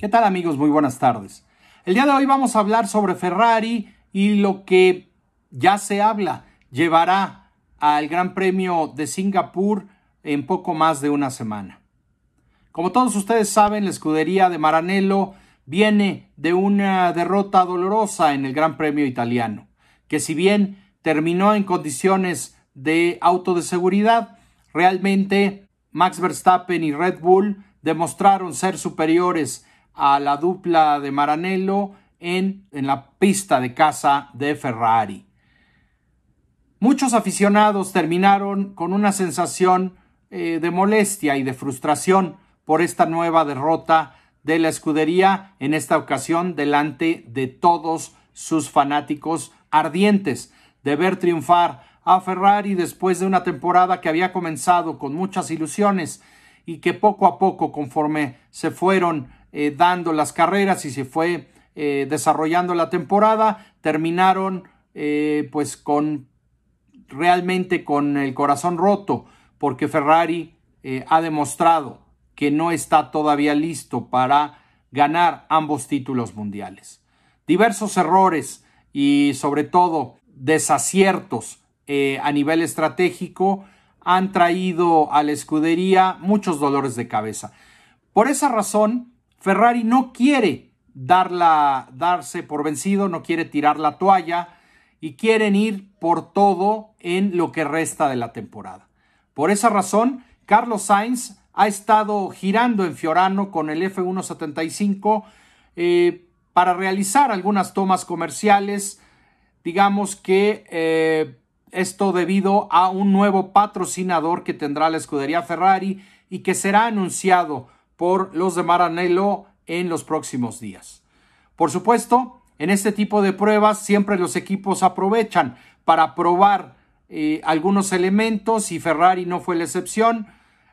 ¿Qué tal amigos? Muy buenas tardes. El día de hoy vamos a hablar sobre Ferrari y lo que ya se habla llevará al Gran Premio de Singapur en poco más de una semana. Como todos ustedes saben, la escudería de Maranello viene de una derrota dolorosa en el Gran Premio italiano, que si bien terminó en condiciones de auto de seguridad, realmente Max Verstappen y Red Bull demostraron ser superiores a la dupla de Maranello en, en la pista de casa de Ferrari. Muchos aficionados terminaron con una sensación eh, de molestia y de frustración por esta nueva derrota de la escudería, en esta ocasión delante de todos sus fanáticos ardientes de ver triunfar a Ferrari después de una temporada que había comenzado con muchas ilusiones y que poco a poco, conforme se fueron eh, dando las carreras y se fue eh, desarrollando la temporada, terminaron eh, pues con realmente con el corazón roto, porque Ferrari ha demostrado que no está todavía listo para ganar ambos títulos mundiales. Diversos errores y sobre todo desaciertos a nivel estratégico han traído a la escudería muchos dolores de cabeza. Por esa razón, Ferrari no quiere darla, darse por vencido, no quiere tirar la toalla y quieren ir por todo en lo que resta de la temporada. Por esa razón, Carlos Sainz ha estado girando en Fiorano con el F175 eh, para realizar algunas tomas comerciales. Digamos que eh, esto debido a un nuevo patrocinador que tendrá la escudería Ferrari y que será anunciado por los de Maranello en los próximos días. Por supuesto, en este tipo de pruebas siempre los equipos aprovechan para probar eh, algunos elementos y Ferrari no fue la excepción.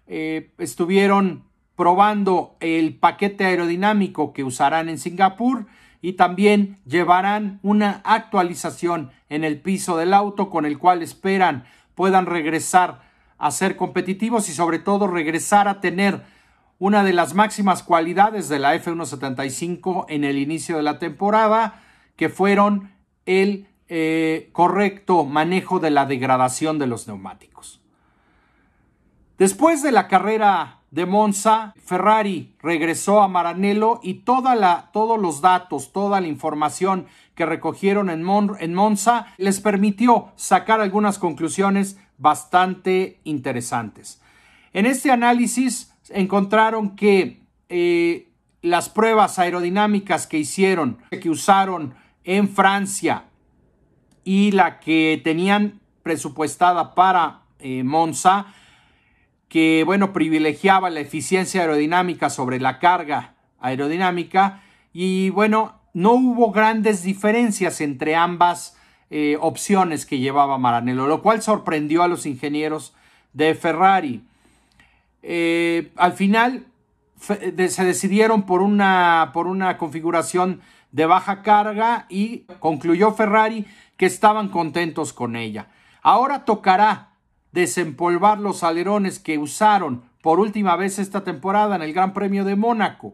Eh, estuvieron probando el paquete aerodinámico que usarán en Singapur y también llevarán una actualización en el piso del auto con el cual esperan puedan regresar a ser competitivos y sobre todo regresar a tener una de las máximas cualidades de la F175 en el inicio de la temporada, que fueron el eh, correcto manejo de la degradación de los neumáticos. Después de la carrera de Monza, Ferrari regresó a Maranello y toda la, todos los datos, toda la información que recogieron en, en Monza les permitió sacar algunas conclusiones bastante interesantes. En este análisis encontraron que eh, las pruebas aerodinámicas que hicieron, que usaron en Francia y la que tenían presupuestada para eh, Monza, que bueno, privilegiaba la eficiencia aerodinámica sobre la carga aerodinámica y bueno, no hubo grandes diferencias entre ambas eh, opciones que llevaba Maranello, lo cual sorprendió a los ingenieros de Ferrari. Eh, al final se decidieron por una, por una configuración de baja carga y concluyó Ferrari que estaban contentos con ella. Ahora tocará desempolvar los alerones que usaron por última vez esta temporada en el Gran Premio de Mónaco.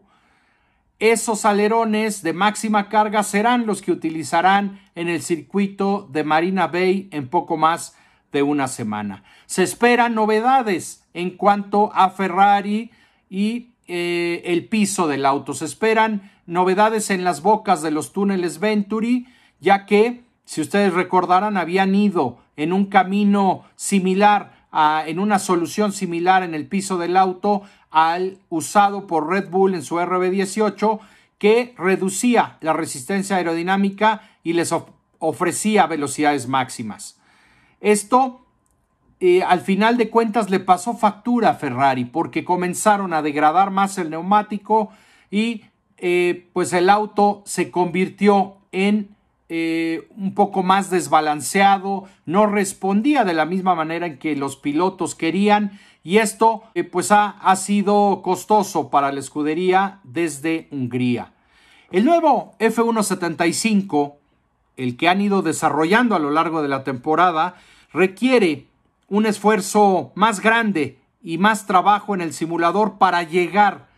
Esos alerones de máxima carga serán los que utilizarán en el circuito de Marina Bay en poco más de una semana. Se esperan novedades en cuanto a Ferrari y eh, el piso del auto. Se esperan novedades en las bocas de los túneles Venturi, ya que, si ustedes recordarán, habían ido en un camino similar, a, en una solución similar en el piso del auto al usado por Red Bull en su RB18, que reducía la resistencia aerodinámica y les ofrecía velocidades máximas. Esto eh, al final de cuentas le pasó factura a Ferrari porque comenzaron a degradar más el neumático y eh, pues el auto se convirtió en eh, un poco más desbalanceado, no respondía de la misma manera en que los pilotos querían y esto pues ha, ha sido costoso para la escudería desde Hungría. El nuevo F175, el que han ido desarrollando a lo largo de la temporada, requiere un esfuerzo más grande y más trabajo en el simulador para llegar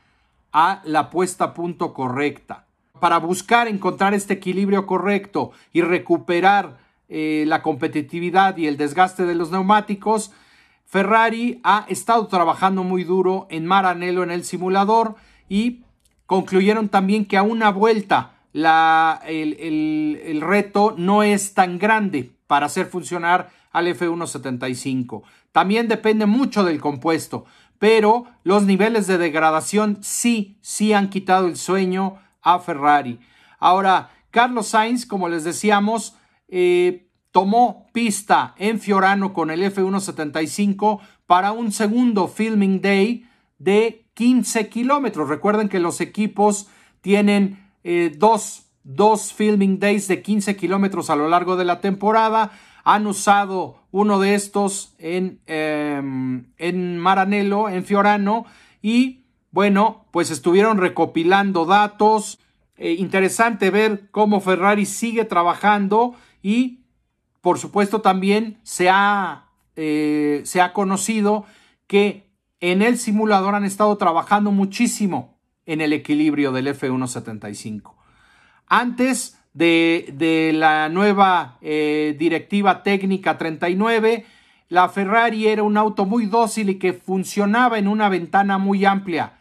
a la puesta a punto correcta. Para buscar encontrar este equilibrio correcto y recuperar eh, la competitividad y el desgaste de los neumáticos, Ferrari ha estado trabajando muy duro en Maranello en el simulador y concluyeron también que a una vuelta la, el, el reto no es tan grande para hacer funcionar al F175. También depende mucho del compuesto, pero los niveles de degradación sí, sí han quitado el sueño a Ferrari. Ahora, Carlos Sainz, como les decíamos, eh, tomó pista en Fiorano con el F175 para un segundo filming day de 15 kilómetros. Recuerden que los equipos tienen eh, dos, dos filming days de 15 kilómetros a lo largo de la temporada. Han usado uno de estos en, em, en Maranello, en Fiorano, y bueno, pues estuvieron recopilando datos. Eh, interesante ver cómo Ferrari sigue trabajando y por supuesto, también se ha, eh, se ha conocido que en el simulador han estado trabajando muchísimo en el equilibrio del F175. Antes de, la nueva eh, directiva técnica 39, la Ferrari era un auto muy dócil y que funcionaba en una ventana muy amplia.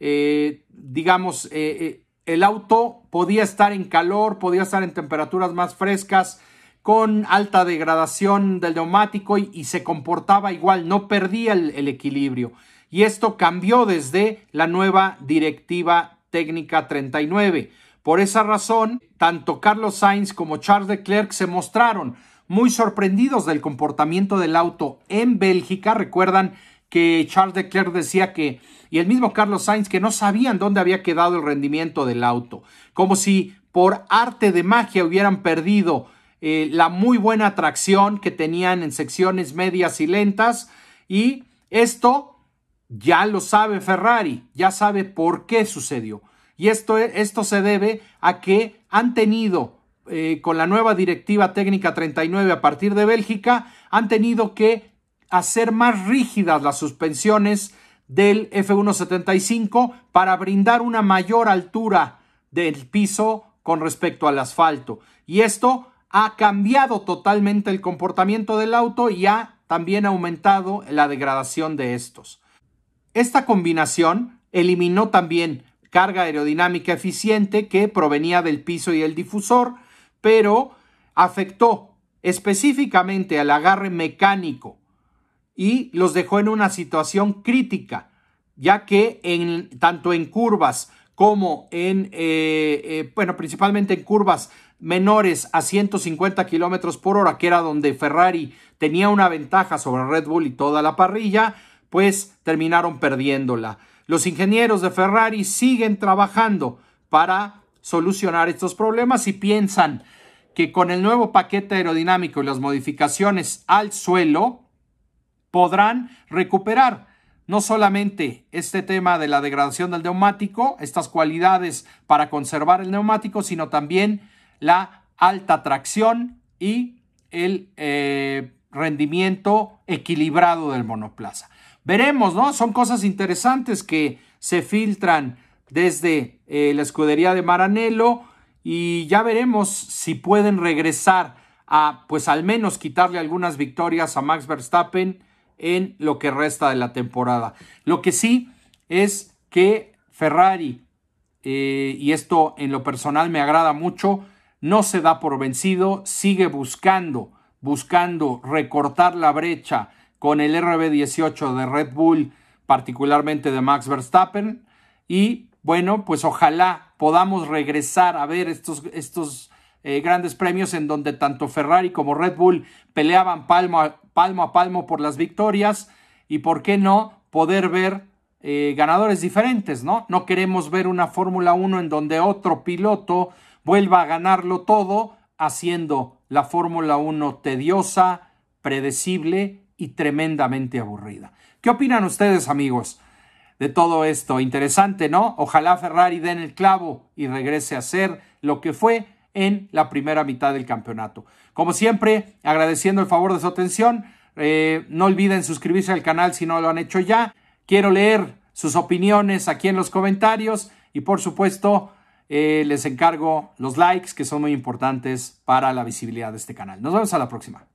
Eh, digamos, el auto podía estar en calor, podía estar en temperaturas más frescas, con alta degradación del neumático y, se comportaba igual, no perdía el, equilibrio. Y esto cambió desde la nueva directiva técnica 39. Por esa razón, tanto Carlos Sainz como Charles Leclerc se mostraron muy sorprendidos del comportamiento del auto en Bélgica. Recuerdan que Charles Leclerc decía que, y el mismo Carlos Sainz, que no sabían dónde había quedado el rendimiento del auto, como si por arte de magia hubieran perdido eh, la muy buena tracción que tenían en secciones medias y lentas y esto ya lo sabe Ferrari, ya sabe por qué sucedió. Y esto, esto se debe a que han tenido, eh, con la nueva directiva técnica 39 a partir de Bélgica, han tenido que hacer más rígidas las suspensiones del F175 para brindar una mayor altura del piso con respecto al asfalto. Y esto ha cambiado totalmente el comportamiento del auto y ha también aumentado la degradación de estos. Esta combinación eliminó también carga aerodinámica eficiente que provenía del piso y el difusor, pero afectó específicamente al agarre mecánico y los dejó en una situación crítica, ya que en, tanto en curvas como en, eh, eh, bueno, principalmente en curvas menores a 150 kilómetros por hora, que era donde Ferrari tenía una ventaja sobre Red Bull y toda la parrilla, pues terminaron perdiéndola. Los ingenieros de Ferrari siguen trabajando para solucionar estos problemas y piensan que con el nuevo paquete aerodinámico y las modificaciones al suelo podrán recuperar no solamente este tema de la degradación del neumático, estas cualidades para conservar el neumático, sino también la alta tracción y el eh, rendimiento equilibrado del monoplaza. Veremos, ¿no? Son cosas interesantes que se filtran desde eh, la escudería de Maranello y ya veremos si pueden regresar a, pues al menos quitarle algunas victorias a Max Verstappen en lo que resta de la temporada. Lo que sí es que Ferrari, eh, y esto en lo personal me agrada mucho, no se da por vencido, sigue buscando, buscando recortar la brecha con el RB18 de Red Bull, particularmente de Max Verstappen. Y bueno, pues ojalá podamos regresar a ver estos, estos eh, grandes premios en donde tanto Ferrari como Red Bull peleaban palmo a, palmo a palmo por las victorias y por qué no poder ver eh, ganadores diferentes, ¿no? No queremos ver una Fórmula 1 en donde otro piloto vuelva a ganarlo todo haciendo la Fórmula 1 tediosa, predecible y tremendamente aburrida. ¿Qué opinan ustedes, amigos, de todo esto? Interesante, ¿no? Ojalá Ferrari den el clavo y regrese a ser lo que fue en la primera mitad del campeonato. Como siempre, agradeciendo el favor de su atención, eh, no olviden suscribirse al canal si no lo han hecho ya. Quiero leer sus opiniones aquí en los comentarios y por supuesto eh, les encargo los likes que son muy importantes para la visibilidad de este canal. Nos vemos a la próxima.